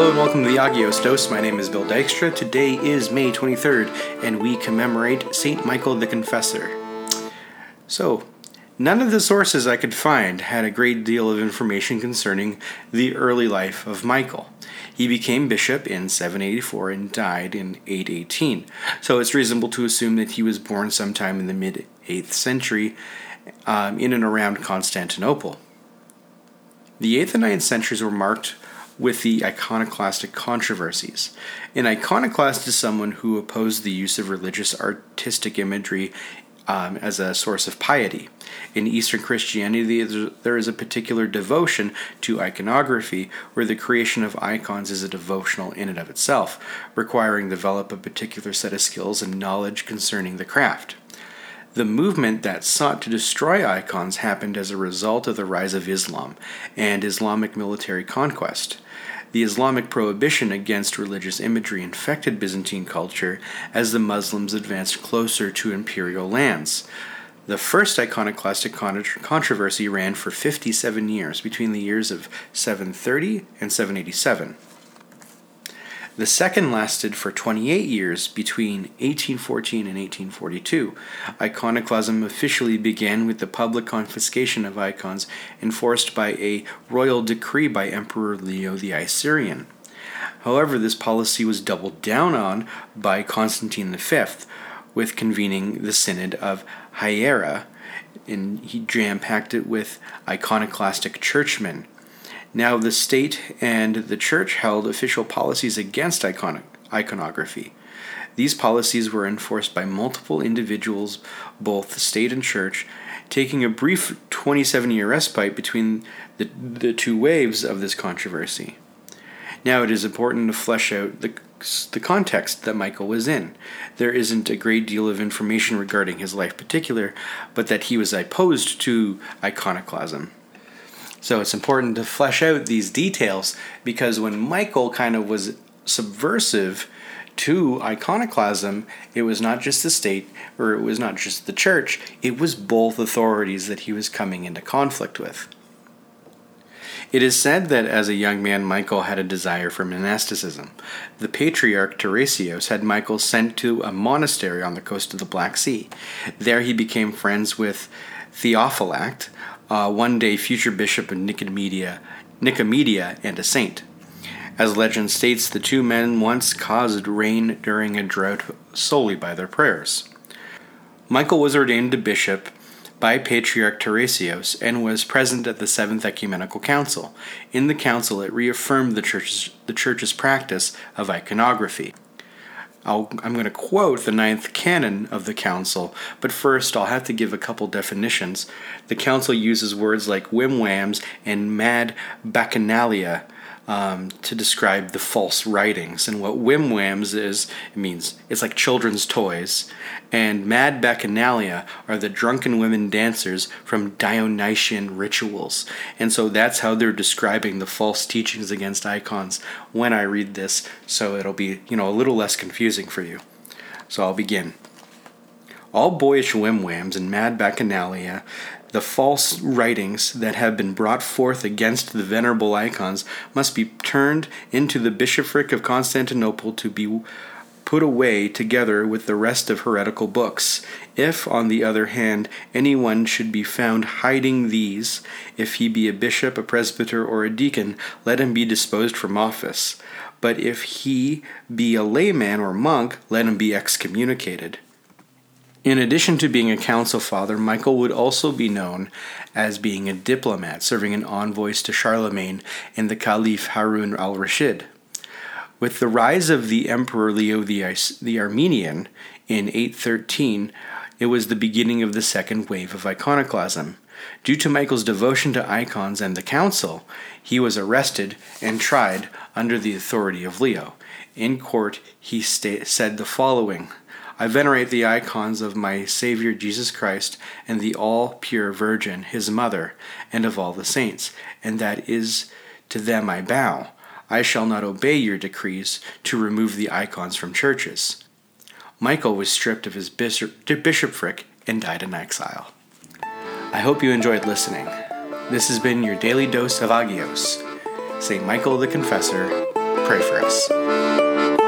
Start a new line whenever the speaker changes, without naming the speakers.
Hello and welcome to the Agios Dose. My name is Bill Dykstra. Today is May 23rd, and we commemorate St. Michael the Confessor. So, none of the sources I could find had a great deal of information concerning the early life of Michael. He became bishop in 784 and died in 818, so it's reasonable to assume that he was born sometime in the mid 8th century um, in and around Constantinople. The 8th and 9th centuries were marked with the iconoclastic controversies. An iconoclast is someone who opposed the use of religious artistic imagery um, as a source of piety. In Eastern Christianity, there is a particular devotion to iconography, where the creation of icons is a devotional in and of itself, requiring develop a particular set of skills and knowledge concerning the craft. The movement that sought to destroy icons happened as a result of the rise of Islam and Islamic military conquest. The Islamic prohibition against religious imagery infected Byzantine culture as the Muslims advanced closer to imperial lands. The first iconoclastic controversy ran for 57 years between the years of 730 and 787. The second lasted for 28 years between 1814 and 1842. Iconoclasm officially began with the public confiscation of icons enforced by a royal decree by Emperor Leo the Isaurian. However, this policy was doubled down on by Constantine V with convening the Synod of Hiera, and he jam packed it with iconoclastic churchmen. Now, the state and the church held official policies against iconography. These policies were enforced by multiple individuals, both state and church, taking a brief 27 year respite between the, the two waves of this controversy. Now, it is important to flesh out the, the context that Michael was in. There isn't a great deal of information regarding his life particular, but that he was opposed to iconoclasm. So it's important to flesh out these details because when Michael kind of was subversive to iconoclasm, it was not just the state or it was not just the church, it was both authorities that he was coming into conflict with. It is said that as a young man, Michael had a desire for monasticism. The patriarch Tarasios had Michael sent to a monastery on the coast of the Black Sea. There he became friends with Theophylact, uh, one day future bishop of Nicomedia, Nicomedia and a saint. As legend states, the two men once caused rain during a drought solely by their prayers. Michael was ordained a bishop by Patriarch Tarasios and was present at the Seventh Ecumenical Council. In the council, it reaffirmed the church's, the church's practice of iconography. I am going to quote the ninth canon of the council, but first I'll have to give a couple definitions. The council uses words like wimwams and mad bacchanalia um, to describe the false writings. And what wimwams is, it means it's like children's toys. And mad bacchanalia are the drunken women dancers from Dionysian rituals. And so that's how they're describing the false teachings against icons when I read this, so it'll be, you know, a little less confusing for you. So I'll begin. All boyish wimwams and mad bacchanalia the false writings that have been brought forth against the venerable icons must be turned into the bishopric of Constantinople to be put away together with the rest of heretical books. If, on the other hand, anyone should be found hiding these, if he be a bishop, a presbyter, or a deacon, let him be disposed from office. But if he be a layman or monk, let him be excommunicated. In addition to being a council father, Michael would also be known as being a diplomat, serving an envoys to Charlemagne and the Caliph Harun al Rashid. With the rise of the Emperor Leo the, the Armenian in 813, it was the beginning of the second wave of iconoclasm. Due to Michael's devotion to icons and the council, he was arrested and tried under the authority of Leo. In court, he sta- said the following I venerate the icons of my Savior Jesus Christ and the all pure Virgin, his mother, and of all the saints, and that is to them I bow. I shall not obey your decrees to remove the icons from churches. Michael was stripped of his bishop, bishopric and died in exile. I hope you enjoyed listening. This has been your daily dose of Agios. St. Michael the Confessor, pray for us.